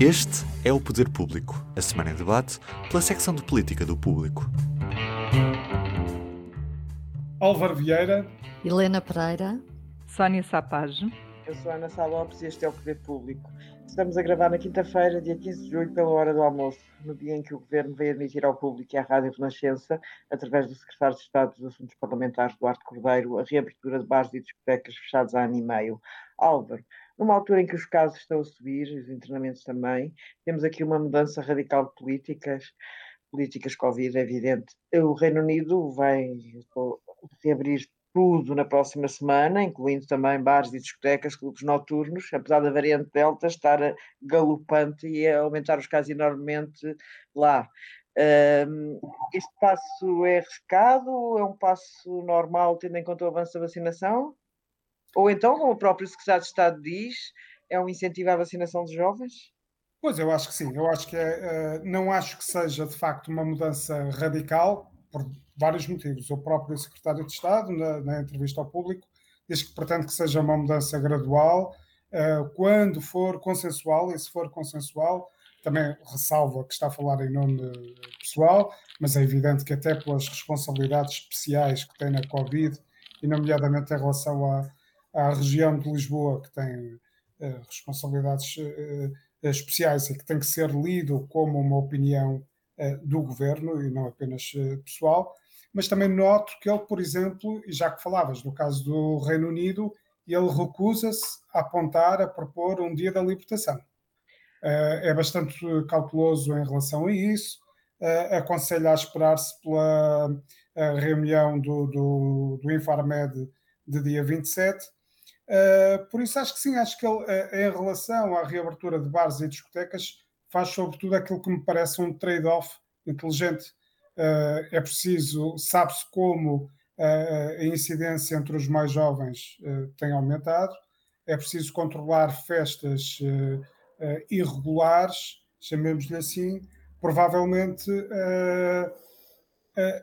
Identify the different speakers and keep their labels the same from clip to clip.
Speaker 1: Este é o Poder Público, a semana em debate pela secção de política do Público.
Speaker 2: Álvaro Vieira,
Speaker 3: Helena Pereira,
Speaker 4: Sónia Sapage.
Speaker 5: Eu sou Ana Sá Lopes e este é o Poder Público. Estamos a gravar na quinta-feira, dia 15 de julho, pela hora do almoço, no dia em que o Governo veio admitir ao público e à Rádio Renascença, através do Secretário de Estado dos Assuntos Parlamentares, Duarte Cordeiro, a reabertura de bares e discotecas fechados há ano e meio. Álvaro, numa altura em que os casos estão a subir, os internamentos também, temos aqui uma mudança radical de políticas, políticas Covid, é evidente. O Reino Unido vai reabrir tudo na próxima semana, incluindo também bares e discotecas, clubes noturnos, apesar da variante Delta estar galopante e a aumentar os casos enormemente lá. Um, este passo é arriscado? É um passo normal, tendo em conta o avanço da vacinação? Ou então, como o próprio secretário de Estado diz, é um incentivo à vacinação dos jovens?
Speaker 2: Pois, eu acho que sim. Eu acho que é, não acho que seja de facto uma mudança radical, por vários motivos. O próprio secretário de Estado, na, na entrevista ao público, diz que pretende que seja uma mudança gradual, uh, quando for consensual, e se for consensual, também ressalva que está a falar em nome pessoal, mas é evidente que até pelas responsabilidades especiais que tem na Covid, e nomeadamente em relação à, à região de Lisboa, que tem uh, responsabilidades uh, especiais e que tem que ser lido como uma opinião do governo e não apenas pessoal. Mas também noto que ele, por exemplo, e já que falavas no caso do Reino Unido, ele recusa-se a apontar, a propor um dia da libertação. é bastante cauteloso em relação a isso, aconselha a esperar-se pela reunião do, do, do Infarmed de dia 27, Uh, por isso acho que sim, acho que ele, uh, em relação à reabertura de bares e discotecas, faz sobretudo aquilo que me parece um trade-off inteligente. Uh, é preciso, sabe-se como a incidência entre os mais jovens tem aumentado, é preciso controlar festas irregulares, chamemos-lhe assim, provavelmente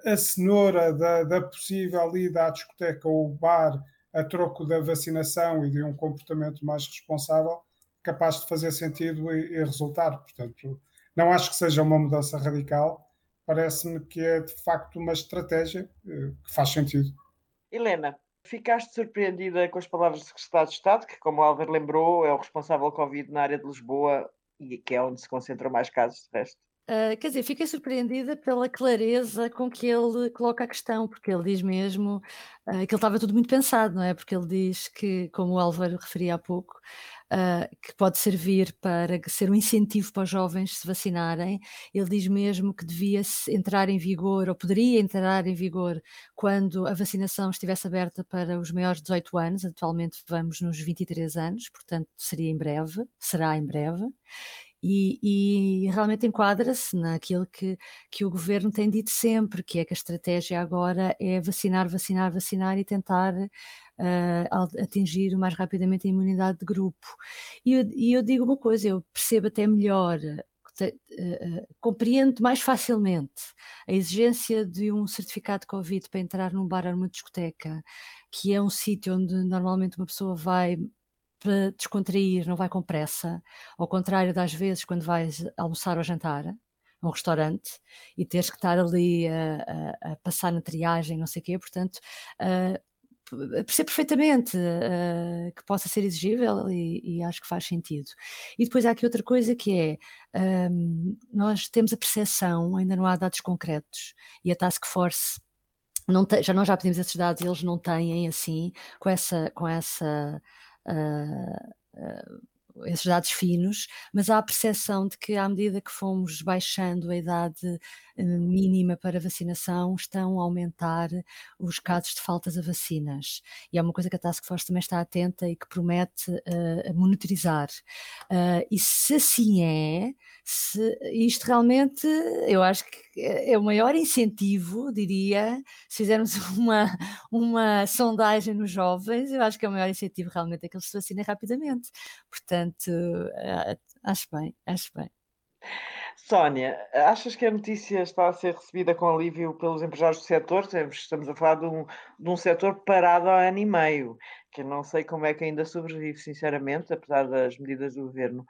Speaker 2: a cenoura da, da possível ida à discoteca ou bar a troco da vacinação e de um comportamento mais responsável, capaz de fazer sentido e, e resultar. Portanto, não acho que seja uma mudança radical, parece-me que é de facto uma estratégia eh, que faz sentido.
Speaker 5: Helena, ficaste surpreendida com as palavras do Secretário de Estado, que, como o Álvaro lembrou, é o responsável Covid na área de Lisboa e que é onde se concentram mais casos de resto?
Speaker 3: Uh, quer dizer, fiquei surpreendida pela clareza com que ele coloca a questão, porque ele diz mesmo uh, que ele estava tudo muito pensado, não é? Porque ele diz que, como o Álvaro referia há pouco, uh, que pode servir para ser um incentivo para os jovens se vacinarem. Ele diz mesmo que devia entrar em vigor, ou poderia entrar em vigor, quando a vacinação estivesse aberta para os maiores de 18 anos. Atualmente vamos nos 23 anos, portanto seria em breve, será em breve e, e realmente enquadra-se naquilo que, que o governo tem dito sempre, que é que a estratégia agora é vacinar, vacinar, vacinar e tentar uh, atingir o mais rapidamente a imunidade de grupo. E eu, e eu digo uma coisa, eu percebo até melhor Uh, compreendo mais facilmente a exigência de um certificado de Covid para entrar num bar ou numa discoteca, que é um sítio onde normalmente uma pessoa vai para descontrair, não vai com pressa, ao contrário das vezes quando vais almoçar ou jantar a um restaurante e teres que estar ali a, a, a passar na triagem, não sei o quê, portanto, uh, percebo perfeitamente uh, que possa ser exigível e, e, acho que faz sentido. E depois há aqui outra coisa que é, um, nós temos a percepção, ainda não há dados concretos, e a Task Force já nós já pedimos esses dados, eles não têm assim, com essa, com essa esses dados finos, mas há a percepção de que à medida que fomos baixando a idade mínima para vacinação, estão a aumentar os casos de faltas a vacinas. E é uma coisa que a Task Force também está atenta e que promete uh, monitorizar. Uh, e se assim é, se isto realmente, eu acho que é o maior incentivo, diria, se fizermos uma, uma sondagem nos jovens, eu acho que é o maior incentivo realmente é que eles se vacinem rapidamente. Portanto, uh, acho bem, acho bem.
Speaker 5: Sónia, achas que a notícia está a ser recebida com alívio pelos empresários do setor? Estamos a falar de um, de um setor parado há ano e meio, que eu não sei como é que ainda sobrevive, sinceramente, apesar das medidas do governo.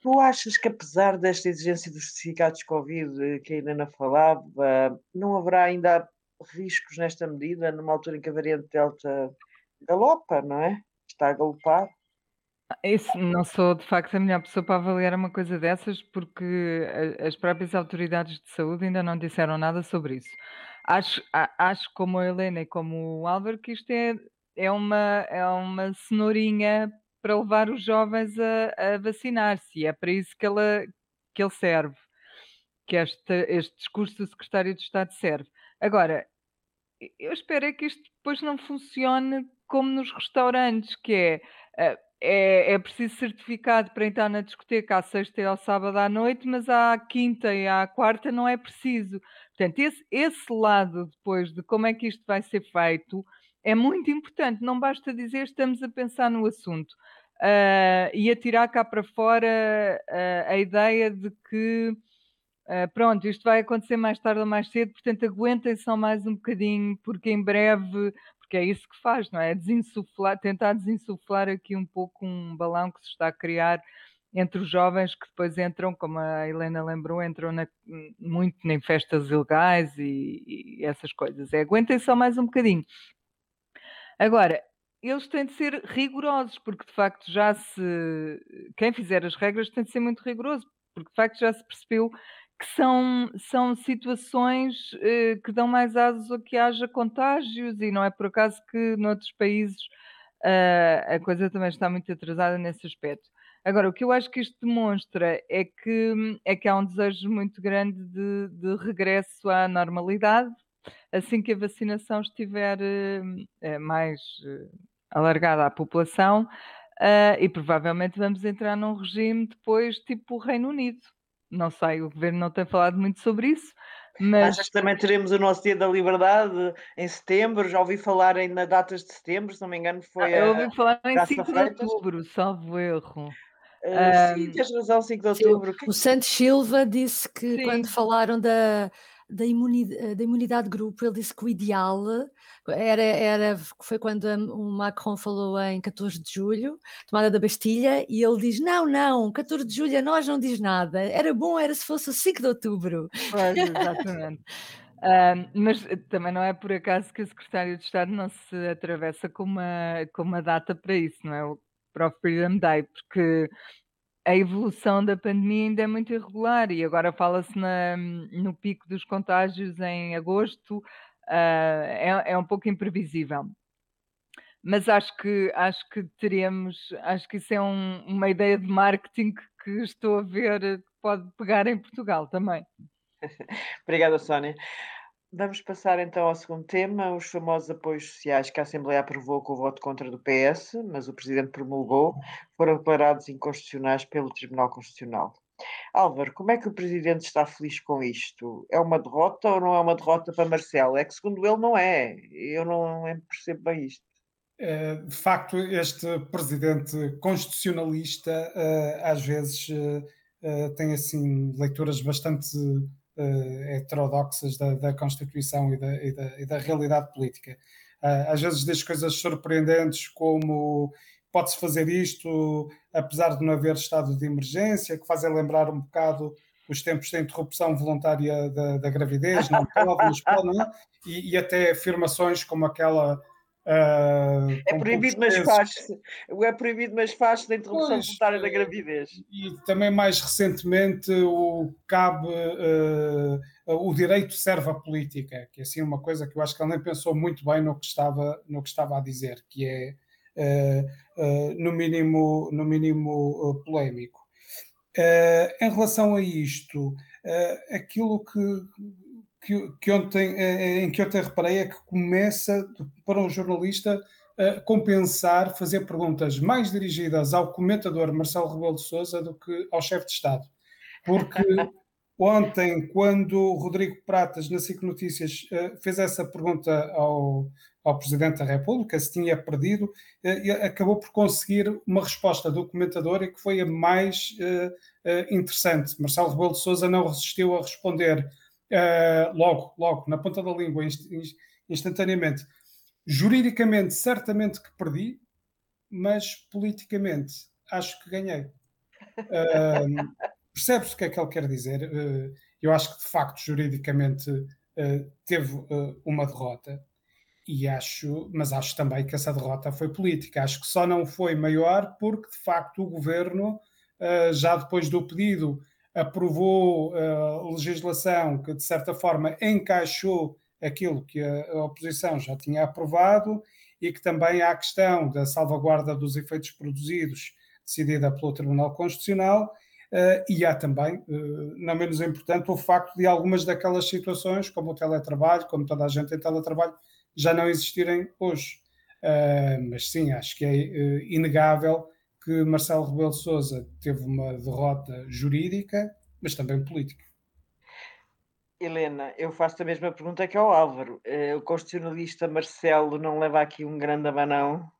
Speaker 5: Tu achas que, apesar desta exigência dos certificados Covid que a Helena falava, não haverá ainda riscos nesta medida, numa altura em que a variante Delta galopa, não é? Está a galopar?
Speaker 4: Isso, não sou de facto a melhor pessoa para avaliar uma coisa dessas, porque as próprias autoridades de saúde ainda não disseram nada sobre isso. Acho, acho como a Helena e como o Álvaro, que isto é, é, uma, é uma cenourinha para levar os jovens a, a vacinar-se, é para isso que, ela, que ele serve, que este, este discurso do secretário de Estado serve. Agora, eu espero é que isto depois não funcione como nos restaurantes, que é eh, é, é preciso certificado para entrar na discoteca à sexta e ao sábado à noite, mas à quinta e à quarta não é preciso. Portanto, esse, esse lado depois de como é que isto vai ser feito é muito importante. Não basta dizer estamos a pensar no assunto uh, e a tirar cá para fora uh, a ideia de que uh, pronto, isto vai acontecer mais tarde ou mais cedo, portanto aguentem só mais um bocadinho, porque em breve porque é isso que faz, não é? Desinsuflar, tentar desinsuflar aqui um pouco um balão que se está a criar entre os jovens que depois entram, como a Helena lembrou, entram na, muito em festas ilegais e, e essas coisas. É, aguentem só mais um bocadinho. Agora, eles têm de ser rigorosos, porque de facto já se. Quem fizer as regras tem de ser muito rigoroso, porque de facto já se percebeu que são, são situações eh, que dão mais asos a que haja contágios e não é por acaso que noutros países uh, a coisa também está muito atrasada nesse aspecto. Agora, o que eu acho que isto demonstra é que, é que há um desejo muito grande de, de regresso à normalidade assim que a vacinação estiver uh, mais uh, alargada à população e provavelmente vamos entrar num regime depois tipo o Reino Unido não sei, o governo não tem falado muito sobre isso. Mas...
Speaker 5: Achas que também teremos o nosso Dia da Liberdade em setembro? Já ouvi falar em na datas de setembro, se não me engano, foi.
Speaker 4: Ah, eu ouvi falar em 5 de outubro, salvo erro.
Speaker 5: Uh, sim, tens razão, 5 de outubro.
Speaker 3: O Santos Silva disse que sim. quando falaram da, da imunidade, da imunidade de grupo, ele disse que o ideal era, era foi quando o Macron falou em 14 de julho, tomada da Bastilha, e ele diz: Não, não, 14 de julho a nós não diz nada, era bom, era se fosse o 5 de outubro.
Speaker 4: Pois, exatamente. Mas também não é por acaso que o secretário de Estado não se atravessa com uma, com uma data para isso, não é? O próprio Freedom Day, porque a evolução da pandemia ainda é muito irregular e agora fala-se no pico dos contágios em agosto, uh, é, é, um pouco imprevisível. Mas acho que acho que teremos, acho que isso é um, uma ideia de marketing que estou a ver que pode pegar em Portugal também.
Speaker 5: Obrigada, Sónia. Vamos passar então ao segundo tema, os famosos apoios sociais que a Assembleia aprovou com o voto contra do PS, mas o Presidente promulgou, foram declarados inconstitucionais pelo Tribunal Constitucional. Álvaro, como é que o Presidente está feliz com isto? É uma derrota ou não é uma derrota para Marcelo? É que segundo ele não é. Eu não percebo bem isto.
Speaker 2: É, de facto, este Presidente constitucionalista eh, às vezes eh, eh, tem assim leituras bastante heterodoxas da, da Constituição e da, e, da, e da, realidade política. Uh, às vezes diz coisas surpreendentes como pode-se fazer isto apesar de não haver estado de emergência, que fazem lembrar um bocado os tempos da interrupção voluntária da, da gravidez, não pode, não pode, é? e, e até afirmações como aquela
Speaker 5: Uh, é proibido, mas faz-se. É proibido, mas faz-se da interrupção pois, voluntária da gravidez.
Speaker 2: E também mais recentemente o cabe uh, o direito serve à política, que é assim uma coisa que eu acho que ele nem pensou muito bem no que estava, no que estava a dizer, que é uh, no mínimo, no mínimo polémico. em relação a isto, aquilo que que, que ontem, eh, eh, em que ontem reparei é que começa para um jornalista a compensar, fazer perguntas mais dirigidas ao comentador Marcelo Rebelo de Sousa do que ao chefe de Estado. Porque ontem, quando o Rodrigo Pratas, na SIC Notícias, eh, fez essa pergunta ao, ao Presidente da República, se tinha perdido, acabou por conseguir uma resposta do comentador e que foi a mais interessante. Marcelo Rebelo de Sousa não resistiu a responder uh, logo, logo, na ponta da língua, instantaneamente. Juridicamente, certamente que perdi, mas politicamente acho que ganhei. Uh, Percebe-se o que é que ele quer dizer. Uh, eu acho que, de facto, juridicamente uh, teve uma derrota, e acho, mas acho também que essa derrota foi política. Acho que só não foi maior porque, de facto, o governo, já depois do pedido, aprovou a legislação que, de certa forma, encaixou aquilo que a oposição já tinha aprovado e que também há a questão da salvaguarda dos efeitos produzidos, decidida pelo Tribunal Constitucional, Uh, e há também, uh, não menos importante, o facto de algumas daquelas situações, como o teletrabalho, como toda a gente tem teletrabalho, já não existirem hoje. Mas sim, acho que é inegável que Marcelo Rebelo de Sousa teve uma derrota jurídica, mas também política.
Speaker 5: Helena, eu faço a mesma pergunta que ao Álvaro. Eh, o constitucionalista Marcelo não leva aqui um grande abanão,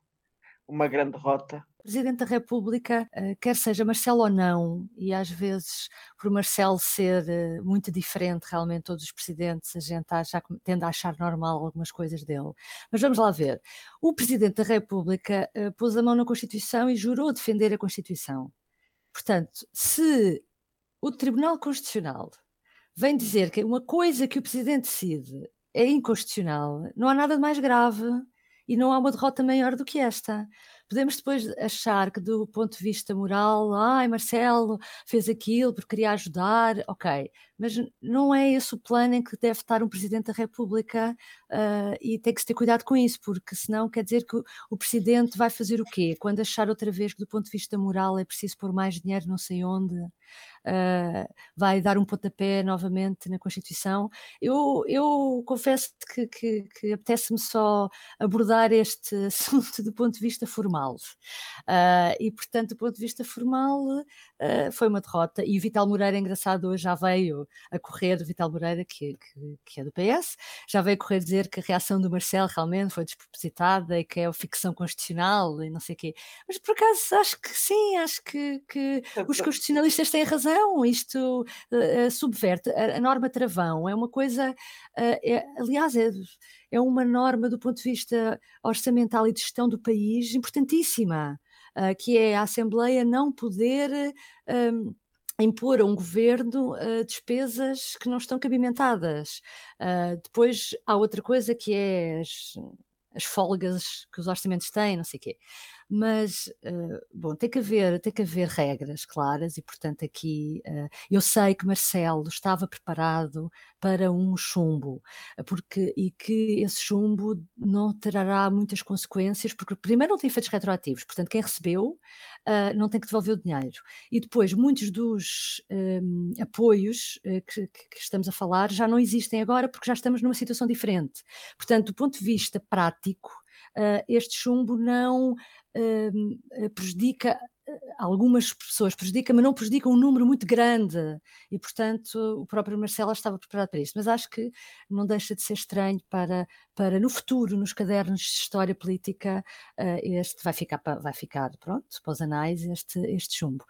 Speaker 5: uma grande derrota?
Speaker 3: Presidente da República, eh, quer seja Marcelo ou não, e às vezes por Marcelo ser eh, muito diferente realmente todos os presidentes, a gente já tende a achar normal algumas coisas dele. Mas vamos lá ver. O Presidente da República pôs a mão na Constituição e jurou defender a Constituição. Portanto, se o Tribunal Constitucional vem dizer que uma coisa que o presidente decide é inconstitucional, não há nada de mais grave e não há uma derrota maior do que esta. Podemos depois achar que, do ponto de vista moral, ai, Marcelo fez aquilo porque queria ajudar, ok, mas não é esse o plano em que deve estar um Presidente da República uh, e tem que se ter cuidado com isso, porque senão quer dizer que o, o Presidente vai fazer o quê? Quando achar outra vez que, do ponto de vista moral, é preciso pôr mais dinheiro não sei onde, uh, vai dar um pontapé novamente na Constituição. Eu, eu confesso que, que, que apetece-me só abordar este assunto do ponto de vista formal formal. Uh, e, portanto, do ponto de vista formal, uh, foi uma derrota. E o Vital Moreira, engraçado, hoje já veio a correr, o Vital Moreira, que, que, que, é do PS, já veio a correr dizer que a reação do Marcelo realmente foi despropositada e que é ficção constitucional e não sei o quê. Mas, por acaso, acho que sim, acho que, que os constitucionalistas têm razão. Isto uh, subverte a, a, norma travão. É uma coisa, é, aliás, é é uma norma do ponto de vista orçamental e de gestão do país importantíssima, uh, que é a Assembleia não poder um, impor a um governo uh, despesas que não estão cabimentadas. Uh, depois há outra coisa que é as, as folgas que os orçamentos têm, não sei o quê mas uh, bom, tem que haver, tem que haver regras claras e portanto aqui uh, eu sei que Marcelo estava preparado para um chumbo, porque e que esse chumbo não terá muitas consequências, porque primeiro não tem efeitos retroativos, portanto quem recebeu uh, não tem que devolver o dinheiro. E depois muitos dos um, apoios que, que estamos a falar já não existem agora porque já estamos numa situação diferente. Portanto, do ponto de vista prático, uh, este chumbo não uh, prejudica algumas pessoas prejudica, mas não prejudica um número muito grande e, portanto, o próprio Marcelo estava preparado para isso. Mas acho que não deixa de ser estranho para, para no futuro, nos cadernos de história política, este vai ficar, vai ficar pronto, para os anais, este, este chumbo.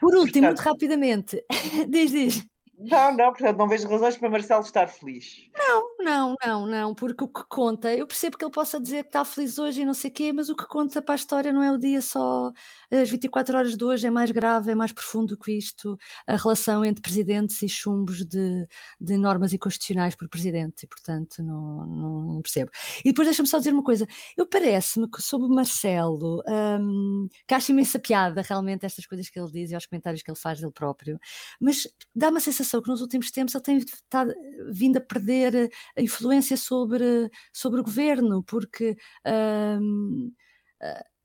Speaker 3: Por último, muito rapidamente, diz, diz.
Speaker 5: Não, não, portanto, não vejo razões para Marcelo estar feliz.
Speaker 3: Não, não, não, não, porque o que conta, eu percebo que ele possa dizer que está feliz hoje e não sei o quê, mas o que conta para a história não é o dia só, as 24 horas de hoje é mais grave, é mais profundo que isto, a relação entre presidentes e chumbos de, de normas inconstitucionais por presidente, e portanto não, não percebo. E depois deixa-me só dizer uma coisa, eu parece-me que sobre Marcelo, hum, que acho imensa piada realmente estas coisas que ele diz e aos comentários que ele faz dele próprio, mas dá uma sensação que nos últimos tempos ele tem vindo a perder a influência sobre, sobre o governo, porque uh,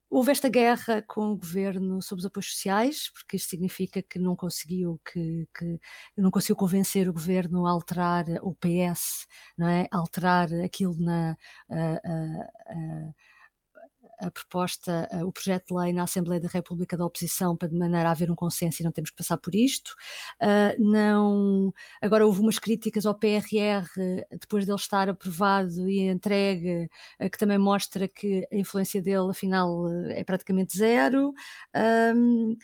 Speaker 3: houve esta guerra com o governo sobre os apoios sociais, porque isto significa que não conseguiu que, que não conseguiu convencer o governo a alterar o PS, não é? alterar aquilo na uh, a proposta, o projeto de lei na Assembleia da República da oposição para de maneira a haver um consenso e não temos que passar por isto. Uh, não, agora houve umas críticas ao PRR depois dele estar aprovado e entregue, uh, que também mostra que a influência dele afinal é praticamente zero. Um,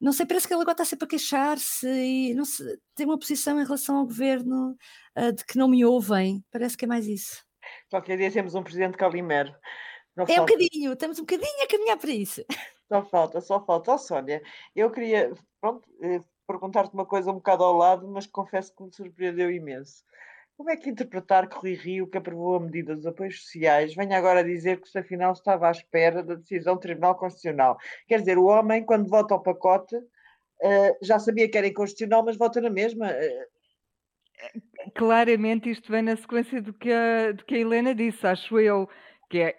Speaker 3: não sei, parece que ele agora está sempre a queixar-se e não sei, tem uma posição em relação ao governo uh, de que não me ouvem. Parece que é mais isso.
Speaker 5: Qualquer dia temos um presidente Calimero.
Speaker 3: É falta. um bocadinho, estamos um bocadinho a caminhar para isso.
Speaker 5: Só falta, só falta. Oh, Sónia, eu queria pronto, eh, perguntar-te uma coisa um bocado ao lado, mas confesso que me surpreendeu imenso. Como é que interpretar que Rui Rio, que aprovou a medida dos apoios sociais, venha agora dizer que se afinal estava à espera da decisão do Tribunal Constitucional? Quer dizer, o homem, quando vota ao pacote, uh, já sabia que era inconstitucional, mas vota na mesma. Uh...
Speaker 4: Claramente isto vem na sequência do que, a, do que a Helena disse, acho eu, que é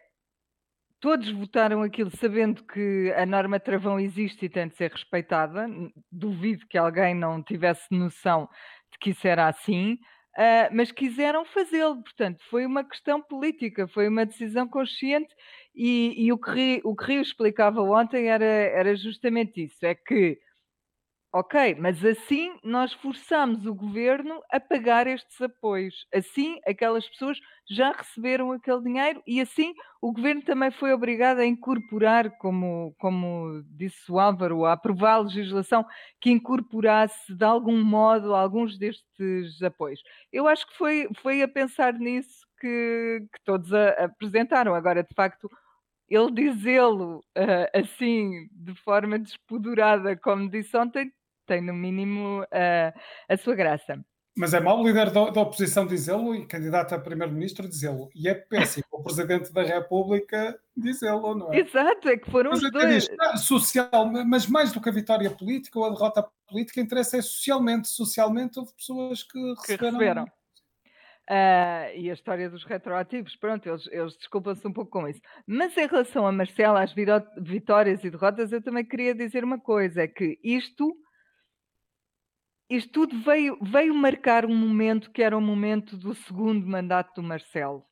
Speaker 4: todos votaram aquilo sabendo que a norma travão existe e tem de ser respeitada. Duvido que alguém não tivesse noção de que isso era assim. Uh, mas quiseram fazê-lo, portanto, foi uma questão política, foi uma decisão consciente e, e o, que Rio, o que Rio explicava ontem era, era justamente isso: é que Ok, mas assim nós forçamos o governo a pagar estes apoios. Assim, aquelas pessoas já receberam aquele dinheiro e assim o governo também foi obrigado a incorporar, como, como disse o Álvaro, a aprovar a legislação que incorporasse de algum modo alguns destes apoios. Eu acho que foi, foi a pensar nisso que, que todos a, apresentaram. Agora, de facto, ele dizê-lo uh, assim, de forma despodurada, como disse ontem, tem no mínimo uh, a sua graça.
Speaker 2: Mas é mau o líder da, da oposição dizê-lo e candidato a primeiro-ministro dizê-lo. E é péssimo o presidente da República dizê-lo, não é?
Speaker 4: Exato, é que foram mas os dois. Diz,
Speaker 2: ah, social, mas mais do que a vitória política ou a derrota política, interessa é socialmente. Socialmente houve pessoas que receberam. Que receberam.
Speaker 4: Uh, e a história dos retroativos, pronto, eles, eles desculpam-se um pouco com isso. Mas em relação a Marcelo, às vitórias e derrotas, eu também queria dizer uma coisa: é que isto isto tudo veio, veio marcar um momento que era o momento do segundo mandato do Marcelo,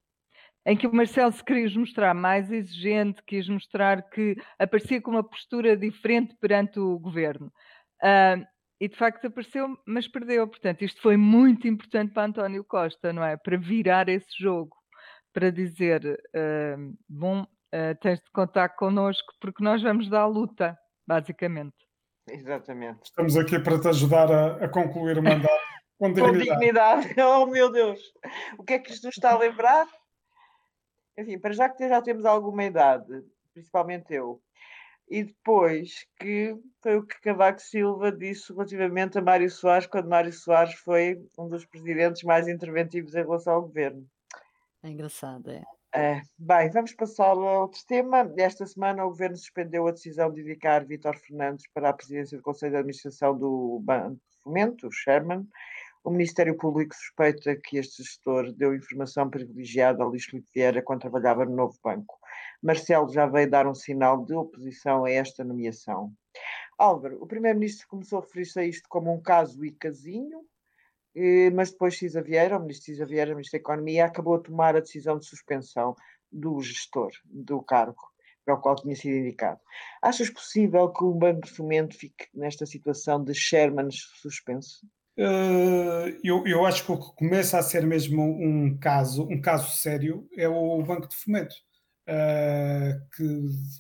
Speaker 4: em que o Marcelo se queria mostrar mais exigente, quis mostrar que aparecia com uma postura diferente perante o governo. Uh, e de facto apareceu, mas perdeu. Portanto, isto foi muito importante para António Costa, não é? Para virar esse jogo, para dizer: uh, bom, uh, tens de contar connosco porque nós vamos dar a luta, basicamente.
Speaker 5: Exatamente.
Speaker 2: Estamos aqui para te ajudar a, a concluir o mandato
Speaker 5: com dignidade. com dignidade. Oh meu Deus! O que é que isto nos está a lembrar? Enfim, para já que já temos alguma idade, principalmente eu, e depois que foi o que Cavaco Silva disse relativamente a Mário Soares, quando Mário Soares foi um dos presidentes mais interventivos em relação ao governo.
Speaker 3: É engraçado, é.
Speaker 5: É, bem, vamos passar a outro tema. Esta semana o Governo suspendeu a decisão de indicar Vítor Fernandes para a presidência do Conselho de Administração do Banco de Fomento, o Sherman. O Ministério Público suspeita que este gestor deu informação privilegiada a Luís Filipe Vieira quando trabalhava no novo banco. Marcelo já veio dar um sinal de oposição a esta nomeação. Álvaro, o Primeiro-Ministro começou a referir-se a isto como um caso e casinho, mas depois Cisa Vieira, o ministro Cisa Vieira, o ministro da Economia, acabou a tomar a decisão de suspensão do gestor do cargo para o qual tinha sido indicado. Achas possível que o Banco de Fomento fique nesta situação de Sherman suspenso?
Speaker 2: Uh, eu, eu acho que o que começa a ser mesmo um caso, um caso sério, é o Banco de Fomento, uh, que,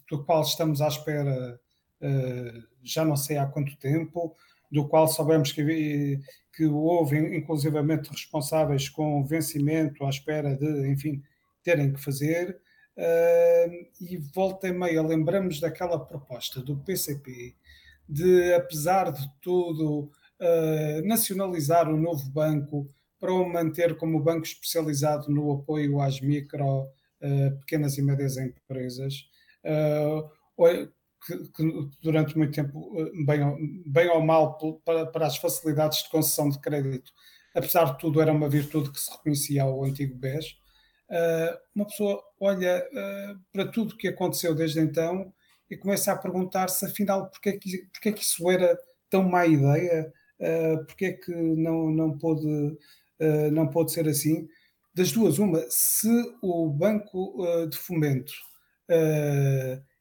Speaker 2: do qual estamos à espera uh, já não sei há quanto tempo, do qual sabemos que, que houve inclusivamente responsáveis com vencimento à espera de, enfim, terem que fazer. Uh, e volta e meia lembramos daquela proposta do PCP de, apesar de tudo, uh, nacionalizar o novo banco para o manter como banco especializado no apoio às micro, uh, pequenas e médias empresas. Uh, que, que, durante muito tempo, eh, bem, bem ou mal, para, para, as facilidades de concessão de crédito, apesar de tudo, era uma virtude que se reconhecia ao antigo BES. Uh, uma pessoa olha uh, para tudo o que aconteceu desde então e começa a perguntar-se, afinal, porque é que, porque é que isso era tão má ideia? Uh, porque é que não, não, pôde, uh, não pôde ser assim? Das duas, uma, se o Banco de Fomento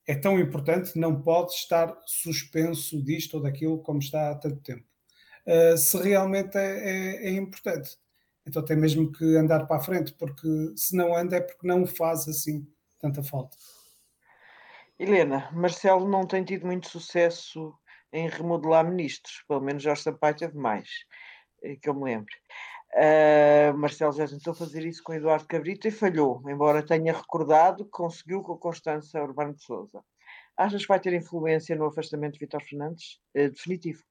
Speaker 2: é tão importante, não pode estar suspenso disto ou daquilo como está há tanto tempo. Uh, se realmente é, é, é, importante. Então tem mesmo que andar para a frente, porque se não anda é porque não faz assim tanta falta.
Speaker 5: Helena, Marcelo não tem tido muito sucesso em remodelar ministros, pelo menos Jorge Sampaio teve mais, eh, que eu me lembro. Uh, Marcelo já tentou fazer isso com Eduardo Cabrita e falhou, embora tenha recordado que conseguiu com a Constança Urbano de Souza. Achas que vai ter influência no afastamento de Vítor Fernandes? Uh, definitivo.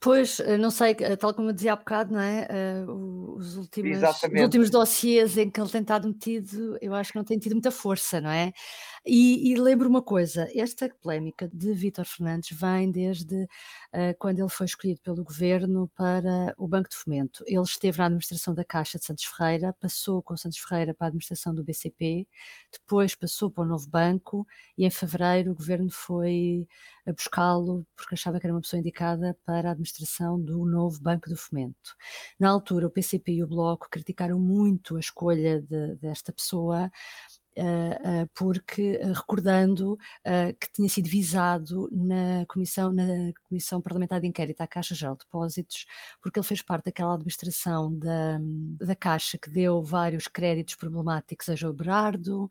Speaker 3: Pois, eh, não sei, eh, tal como eu dizia há bocado, não é? Uh, os, últimos, os últimos dossiês em que ele tem estado metido, eu acho que não tem tido muita força, não é? E, e lembro uma coisa: esta polémica de Vítor Fernandes vem desde uh, quando ele foi escolhido pelo governo para o Banco de Fomento. Ele esteve na administração da Caixa de Santos Ferreira, passou com Santos Ferreira para a administração do BCP, depois passou para o novo banco e em fevereiro o governo foi a buscá-lo porque achava que era uma pessoa indicada para a administração do novo Banco do Fomento. Na altura, o PCP e o Bloco criticaram muito a escolha de, desta pessoa Uh, uh, porque uh, recordando que tinha sido visado na comissão, na comissão parlamentar de inquérito à Caixa Geral de Depósitos, porque ele fez parte daquela administração da, da Caixa que deu vários créditos problemáticos a João Berardo,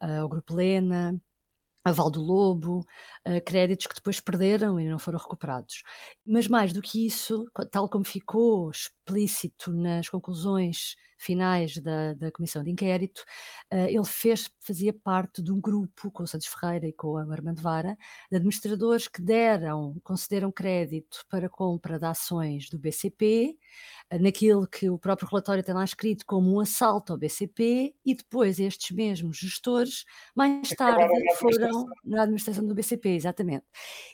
Speaker 3: ao Grupo Lena, a Val do Lobo, uh, créditos que depois perderam e não foram recuperados. Mas mais do que isso, tal como ficou explícito nas conclusões finais da, da comissão de inquérito, uh, ele fez, fazia parte de um grupo com o Santos Ferreira e com o Armando Vara, de administradores que deram, concederam crédito para compra de ações do BCP, naquilo que o próprio relatório tem lá escrito como um assalto ao BCP, e depois estes mesmos gestores, mais tarde, foram na administração do BCP, exatamente.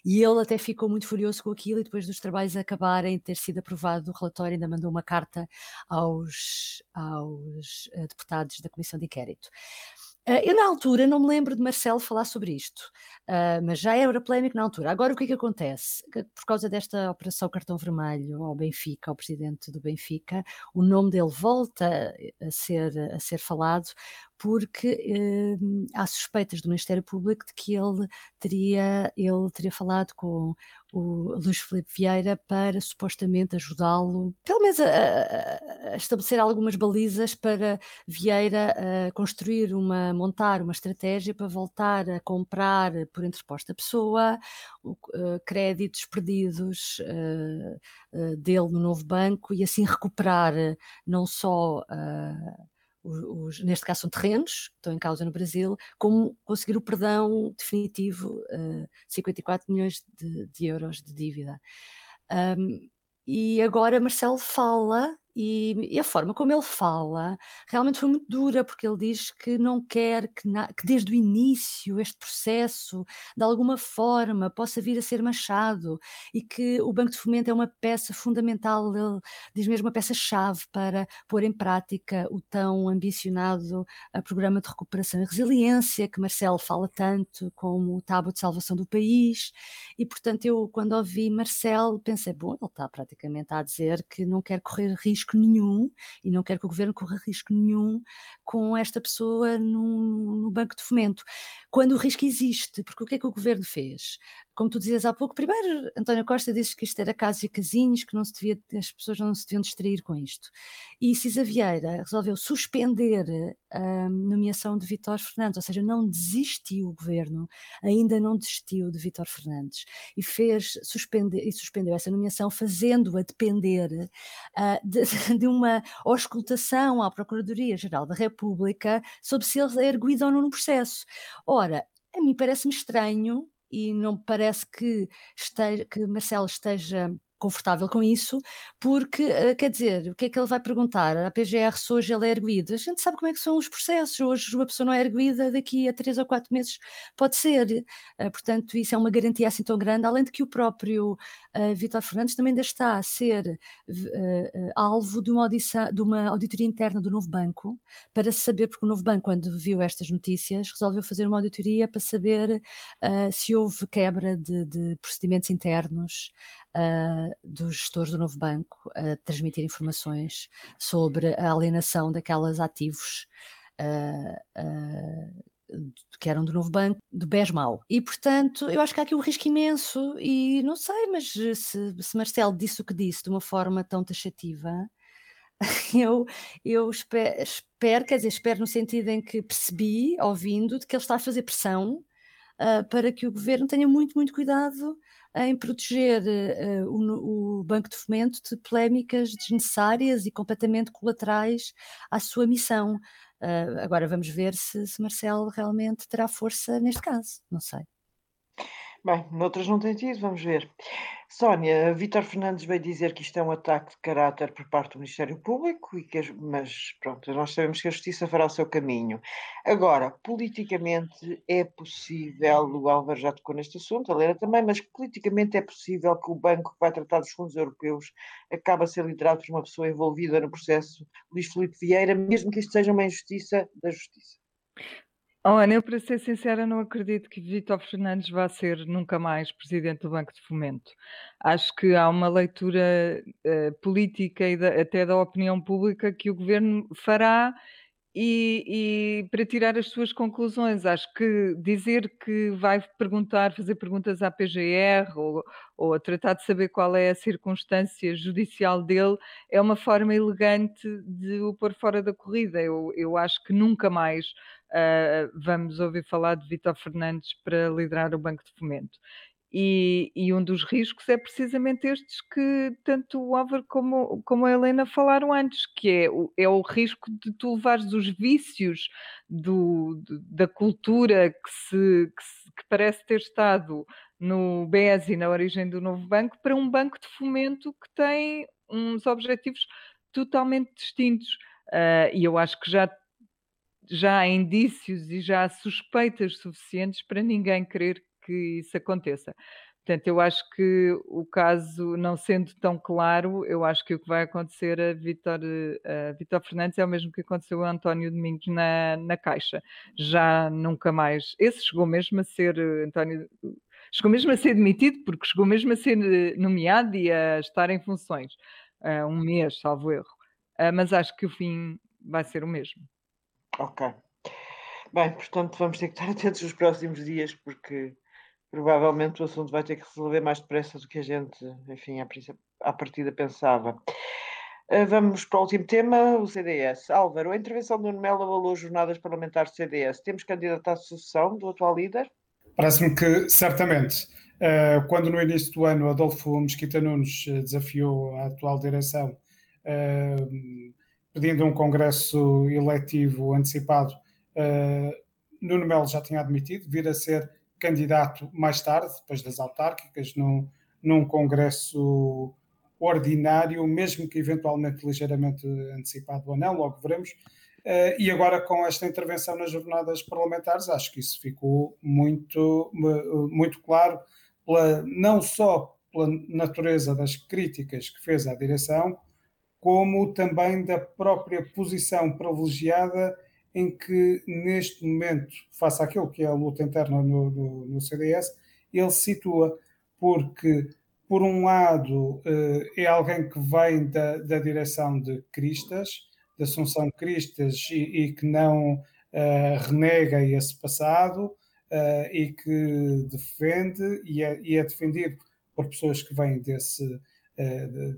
Speaker 3: E ele até ficou muito furioso com aquilo, e depois dos trabalhos acabarem, ter sido aprovado o relatório, ainda mandou uma carta aos, aos uh, deputados da Comissão de Inquérito. Uh, eu, na altura, não me lembro de Marcelo falar sobre isto, uh, mas já era polémico na altura. Agora, o que é que acontece? Por causa desta operação cartão vermelho ao Benfica, ao presidente do Benfica, o nome dele volta a ser, a ser falado, porque eh, há suspeitas do Ministério Público de que ele teria, ele teria falado com o Luís Filipe Vieira para supostamente ajudá-lo, pelo menos a, a, estabelecer algumas balizas para Vieira construir uma, montar uma estratégia para voltar a comprar por interposta pessoa uh, créditos perdidos uh, uh, dele no novo banco e assim recuperar não só os, neste caso são terrenos, que estão em causa no Brasil, como conseguir o perdão definitivo, uh, 54 milhões de, de, euros de dívida. Um, e agora Marcelo fala e, e, a forma como ele fala realmente foi muito dura, porque ele diz que não quer que, na, que, desde o início este processo, de alguma forma, possa vir a ser machado e que o Banco de Fomento é uma peça fundamental, ele diz mesmo uma peça-chave para pôr em prática o tão ambicionado programa de recuperação e resiliência, que Marcelo fala tanto, como o tábua de salvação do país. E, portanto, eu, quando ouvi Marcelo, pensei, bom, ele está praticamente a dizer que não quer correr risco risco nenhum e não quero que o governo corra risco nenhum com esta pessoa no, no banco de fomento. Quando o risco existe, porque o que é que o governo fez? Como tu dizias há pouco, primeiro António Costa disse que isto era casos e casinhos, que não se devia, as pessoas não se deviam distrair com isto. E Cisa Vieira resolveu suspender a nomeação de Vítor Fernandes, ou seja, não desistiu o governo, ainda não desistiu de Vítor Fernandes e fez suspender e suspendeu essa nomeação, fazendo-a depender uh, de, de, uma auscultação à Procuradoria-Geral da República sobre se ele é erguido ou não no processo. Ora, a mim parece-me estranho e não parece que, esteja, que Marcelo esteja confortável com isso, porque, eh, quer dizer, o que é que ele vai perguntar? A PGR se hoje ele é erguida? A gente sabe como é que são os processos, hoje uma pessoa não é erguida, daqui a três ou quatro meses pode ser, uh, portanto isso é uma garantia assim tão grande, além de que o próprio uh, Vítor Fernandes também ainda está a ser uh, alvo de uma, audição, de uma auditoria interna do Novo Banco, para saber, porque o Novo Banco quando viu estas notícias resolveu fazer uma auditoria para saber se houve quebra de, de procedimentos internos uh, dos gestores do novo banco a transmitir informações sobre a alienação daquelas ativos uh, que eram do novo banco, do BESMAL. E, portanto, eu acho que há aqui um risco imenso e não sei, mas se, se Marcelo disse o que disse de uma forma tão taxativa, eu, eu espero, espero, quer dizer, espero no sentido em que percebi, ouvindo, de que ele está a fazer pressão uh, para que o governo tenha muito, muito cuidado em proteger uh, o, o, Banco de Fomento de polémicas desnecessárias e completamente colaterais à sua missão. Uh, agora vamos ver se, se Marcelo realmente terá força neste caso, não sei.
Speaker 5: Bem, noutras não tem tido, vamos ver. Sónia, Vítor Fernandes veio dizer que isto é um ataque de caráter por parte do Ministério Público, e que, mas pronto, nós sabemos que a Justiça fará o seu caminho. Agora, politicamente é possível, o Álvaro já tocou neste assunto, a Lena também, mas politicamente é possível que o banco que vai tratar dos fundos europeus acabe a ser liderado por uma pessoa envolvida no processo Luís Filipe Vieira, mesmo que isto seja uma injustiça da Justiça.
Speaker 4: Oh, Ana, eu para ser sincera não acredito que Vítor Fernandes vá ser nunca mais presidente do Banco de Fomento. Acho que há uma leitura uh, política e da, até da opinião pública que o governo fará e, e, para tirar as suas conclusões. Acho que dizer que vai perguntar, fazer perguntas à PGR ou, ou a tratar de saber qual é a circunstância judicial dele é uma forma elegante de o pôr fora da corrida. Eu, eu acho que nunca mais vamos ouvir falar de Vitor Fernandes para liderar o Banco de Fomento. E, e, um dos riscos é precisamente estes que tanto o Álvaro como, como a Helena falaram antes, que é o, é o risco de tu levares os vícios do, da cultura que, se, que, se, que parece ter estado no BES e na origem do novo banco para um banco de fomento que tem uns objetivos totalmente distintos. Uh, e eu acho que já, já há indícios e já há suspeitas suficientes para ninguém querer que isso aconteça. Portanto, eu acho que o caso não sendo tão claro, eu acho que o que vai acontecer a Vitor, a Vitor Fernandes é o mesmo que aconteceu a António Domingos na, na Caixa. Já nunca mais. Esse chegou mesmo a ser, António, chegou mesmo a ser demitido, porque chegou mesmo a ser nomeado e a estar em funções. Um mês, salvo erro. Mas acho que o fim vai ser o mesmo.
Speaker 5: Ok. Bem, portanto, vamos ter que estar atentos nos próximos dias, porque provavelmente o assunto vai ter que resolver mais depressa do que a gente, enfim, à, partida pensava. Uh, vamos para o último tema, o CDS. Álvaro, a intervenção do Nuno Melo avalou as jornadas parlamentares do CDS. Temos candidato à sucessão do atual líder?
Speaker 2: Parece-me que, certamente. Uh, quando no início do ano Adolfo Mesquita Nunes eh, desafiou a atual direção pedindo um congresso eletivo antecipado, Nuno Melo já tinha admitido vir a ser candidato mais tarde, depois das autárquicas, num, num congresso ordinário, mesmo que eventualmente ligeiramente antecipado ou não, logo veremos. Uh, e agora com esta intervenção nas jornadas parlamentares, acho que isso ficou muito, muito claro, pela, não só pela natureza das críticas que fez à direção, como também da própria posição privilegiada em que, neste momento, face àquilo que é a luta interna no, no, no CDS, ele se situa, porque, por um lado, eh, é alguém que vem da, da direção de Cristas, da Assunção Cristas, e, e que não uh, renega esse passado uh, e que defende e é, e é defendido por pessoas que vêm desse,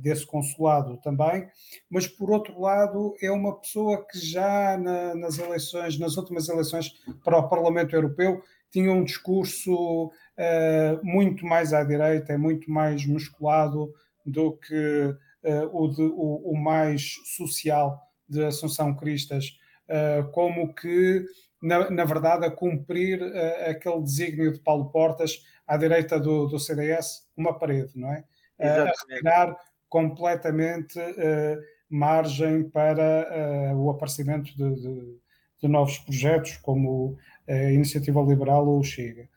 Speaker 2: desse consulado também, mas por outro lado é uma pessoa que já na, nas eleições, nas últimas eleições para o Parlamento Europeu, tinha um discurso uh, muito mais à direita, é muito mais musculado do que uh, o, de, o, o, mais social de Assunção Cristas, uh, como que, na, na, verdade, a cumprir aquele desígnio de Paulo Portas à direita do, do CDS, uma parede, não é? A retirar completamente uh, margem para uh, o aparecimento de, de, de, novos projetos, como a Iniciativa Liberal ou o Chega.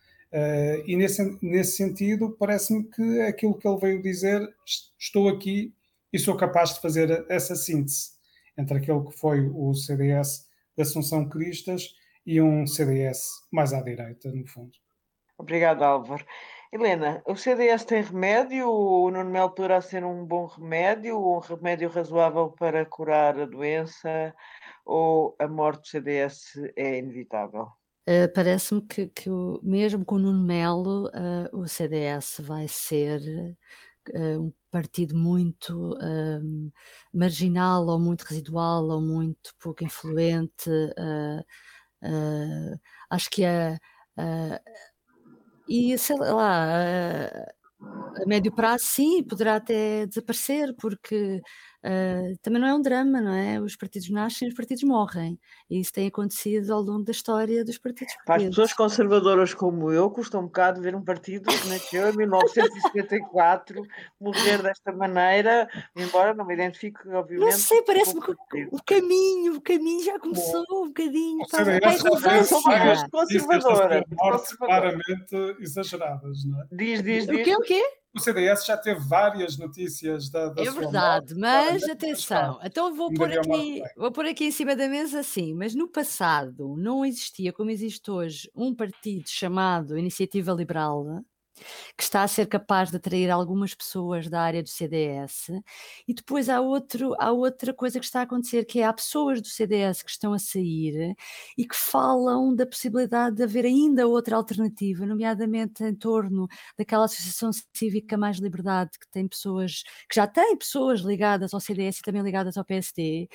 Speaker 2: E nesse, nesse sentido, parece-me que aquilo que ele veio dizer, estou aqui e sou capaz de fazer essa síntese entre aquele que foi o CDS da Assunção Cristas e um CDS mais à direita, no fundo.
Speaker 5: Obrigado, Álvaro. Helena, o CDS tem remédio? O Nuno Melo poderá ser um bom remédio, um remédio razoável para curar a doença? Ou a morte do CDS é inevitável?
Speaker 3: Uh, Parece-me que, que mesmo com o Nuno Melo, uh, o CDS vai ser uh, um partido muito marginal, ou muito residual, ou muito pouco influente. acho que a e sei lá, a médio prazo, sim, poderá até desaparecer, porque uh, também não é um drama, não é? Os partidos nascem, os partidos morrem. E isso tem acontecido ao longo da história dos partidos
Speaker 5: Para as pessoas conservadoras como eu, custa um bocado ver um partido que nasceu em 1974 morrer desta maneira, embora não me identifique, obviamente.
Speaker 3: Não sei, parece-me que o, o caminho, o caminho já começou Bom, um bocadinho.
Speaker 2: Para, para a relevância. Conservadora. Mortes claramente exageradas, não é?
Speaker 5: Diz, diz, diz.
Speaker 3: O quê, o quê?
Speaker 2: O CDS já teve várias notícias da, da
Speaker 3: É verdade, mas atenção, então vou pôr, aqui, vou pôr aqui em cima da mesa assim, mas no passado não existia, como existe hoje, um partido chamado Iniciativa Liberal, que está a ser capaz de atrair algumas pessoas da área do CDS, e depois há, outro, há outra coisa que está a acontecer, que é há pessoas do CDS que estão a sair e que falam da possibilidade de haver ainda outra alternativa, nomeadamente em torno daquela associação cívica Mais Liberdade, que tem pessoas, que já tem pessoas ligadas ao CDS e também ligadas ao PSD,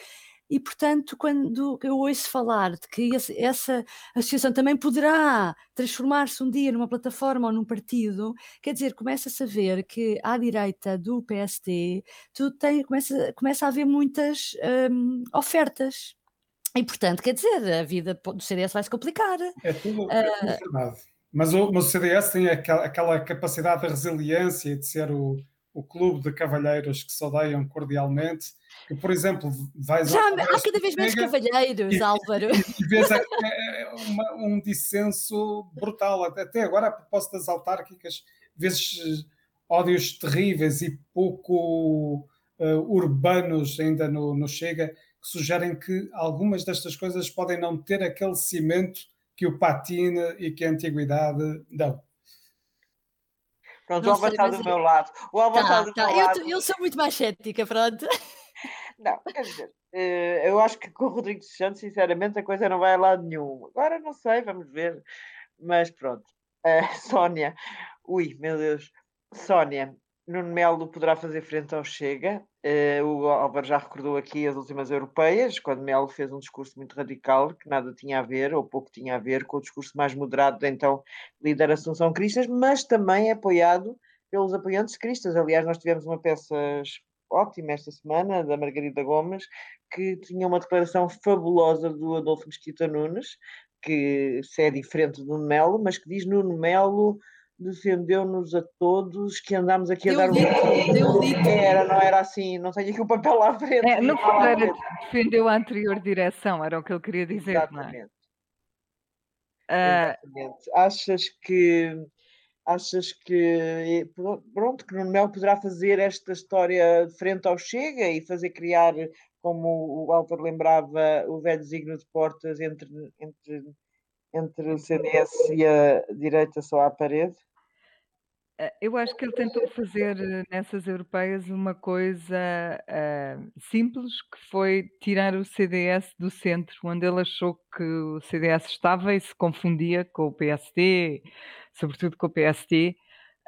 Speaker 3: e, portanto, quando eu ouço falar de que essa associação também poderá transformar-se um dia numa plataforma ou num partido, quer dizer, começa-se a ver que à direita do PSD tu tem, começa, começa a haver muitas um, ofertas. E, portanto, quer dizer, a vida do CDS vai se complicar.
Speaker 2: É tudo, é tudo uh, verdade. Mas o, mas o CDS tem aquela, aquela capacidade de resiliência de ser o, o clube de cavalheiros que se odeiam cordialmente que, por exemplo, vais
Speaker 3: Já, há cada vez menos cavalheiros, e, Álvaro. E,
Speaker 2: e vês é, é uma, um dissenso brutal. Até agora, a propósito das autárquicas, vês eh, ódios terríveis e pouco uh, urbanos ainda no, no Chega, que sugerem que algumas destas coisas podem não ter aquele cimento que o patina e que a antiguidade dão.
Speaker 5: Pronto, o Alba está do meu lado. O Alba está do tá. meu
Speaker 3: eu,
Speaker 5: lado.
Speaker 3: Eu sou muito mais cética, pronto.
Speaker 5: Não, quer dizer, eh, eu acho que com o Rodrigo Santos, sinceramente, a coisa não vai a lado nenhum. Agora não sei, vamos ver. Mas pronto. Uh, Sónia, ui, meu Deus. Sónia, Nuno Melo poderá fazer frente ao Chega. Uh, o Álvaro já recordou aqui as últimas europeias, quando Melo fez um discurso muito radical, que nada tinha a ver, ou pouco tinha a ver, com o discurso mais moderado da então líder Assunção Cristas, mas também apoiado pelos apoiantes cristas. Aliás, nós tivemos uma peça ótima esta semana, da Margarida Gomes, que tinha uma declaração fabulosa do Adolfo Mesquita Nunes, que se é diferente do Nuno Melo, mas que diz Nuno Melo defendeu-nos a todos que andámos aqui a
Speaker 3: deu
Speaker 5: dar
Speaker 3: um deu litro.
Speaker 5: Era, não era assim, não tenho aqui o papel à frente.
Speaker 4: É, no fundo era defendeu a anterior direção, era o que ele queria dizer,
Speaker 5: Exatamente.
Speaker 4: não
Speaker 5: é? Exatamente. Uh... Achas que achas que pronto, que Nuno Melo poderá fazer esta história de frente ao Chega e fazer criar, como o Álvaro lembrava, o velho signo de portas entre, entre, entre o CDS e a direita só à parede?
Speaker 4: Eh, eu acho que ele tentou fazer eh, nessas europeias uma coisa uh, simples, que foi tirar o CDS do centro, onde ele achou que o CDS estava e se confundia com o PSD, sobretudo com o PSD,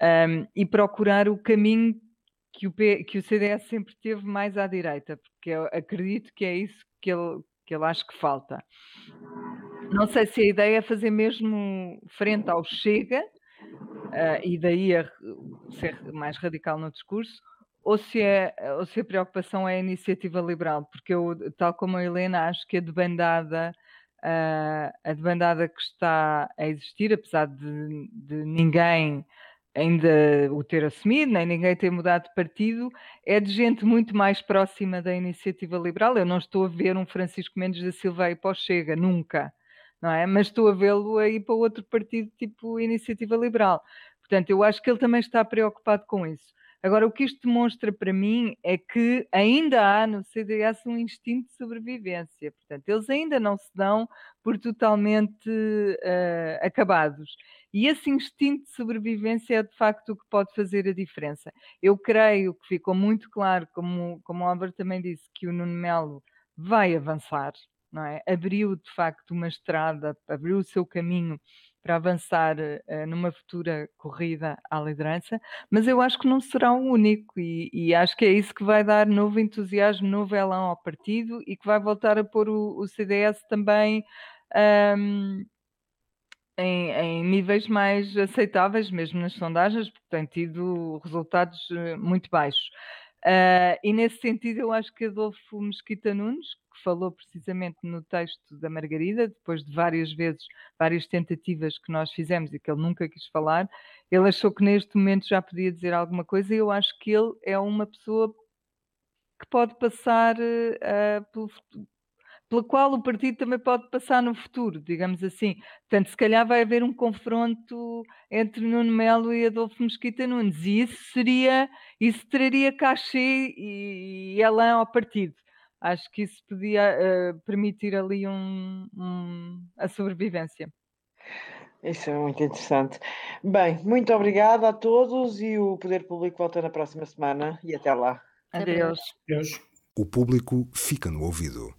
Speaker 4: um, e procurar o caminho que o, P, que o CDS sempre teve mais à direita, porque eu acredito que é isso que ele, que ele acha que falta. Não sei se a ideia é fazer mesmo frente ao Chega, uh, e daí a ser mais radical no discurso, ou se, é, ou se a preocupação é a iniciativa liberal, porque eu, tal como a Helena, acho que a debandada uh, a debandada que está a existir, apesar de, de, ninguém ainda o ter assumido, nem ninguém ter mudado de partido, é de gente muito mais próxima da iniciativa liberal. Eu não estou a ver um Francisco Mendes da Silva aí para o Chega, nunca, não é? Mas estou a vê-lo aí para outro partido tipo Iniciativa Liberal. Portanto, eu acho que ele também está preocupado com isso. Agora, o que isto demonstra para mim é que ainda há no CDS um instinto de sobrevivência. Portanto, eles ainda não se dão por totalmente uh, acabados. E esse instinto de sobrevivência é de facto o que pode fazer a diferença. Eu creio que ficou muito claro, como, como o Álvaro também disse, que o Nuno Melo vai avançar, não é? Abriu de facto uma estrada, abriu o seu caminho para avançar uh, numa futura corrida à liderança, mas eu acho que não será o único e, e, acho que é isso que vai dar novo entusiasmo, novo elan ao partido e que vai voltar a pôr o, o CDS também um, em, em níveis mais aceitáveis, mesmo nas sondagens, porque tem tido resultados eh, muito baixos. Uh, e nesse sentido, eu acho que Adolfo Mesquita Nunes, que falou precisamente no texto da Margarida, depois de várias vezes, várias tentativas que nós fizemos e que ele nunca quis falar, ele achou que neste momento já podia dizer alguma coisa e eu acho que ele é uma pessoa que pode passar uh, pelo, pela qual o partido também pode passar no futuro, digamos assim. Portanto, se calhar vai haver um confronto entre Nuno Melo e Adolfo Mesquita Nunes, e isso seria, isso traria cachê e, e elan ao partido. Acho que isso podia uh, permitir ali um, um, a sobrevivência.
Speaker 5: Isso é muito interessante. Bem, muito obrigada a todos e o Poder Público volta na próxima semana e até lá.
Speaker 4: Adeus.
Speaker 2: Adeus.
Speaker 6: O público fica no ouvido.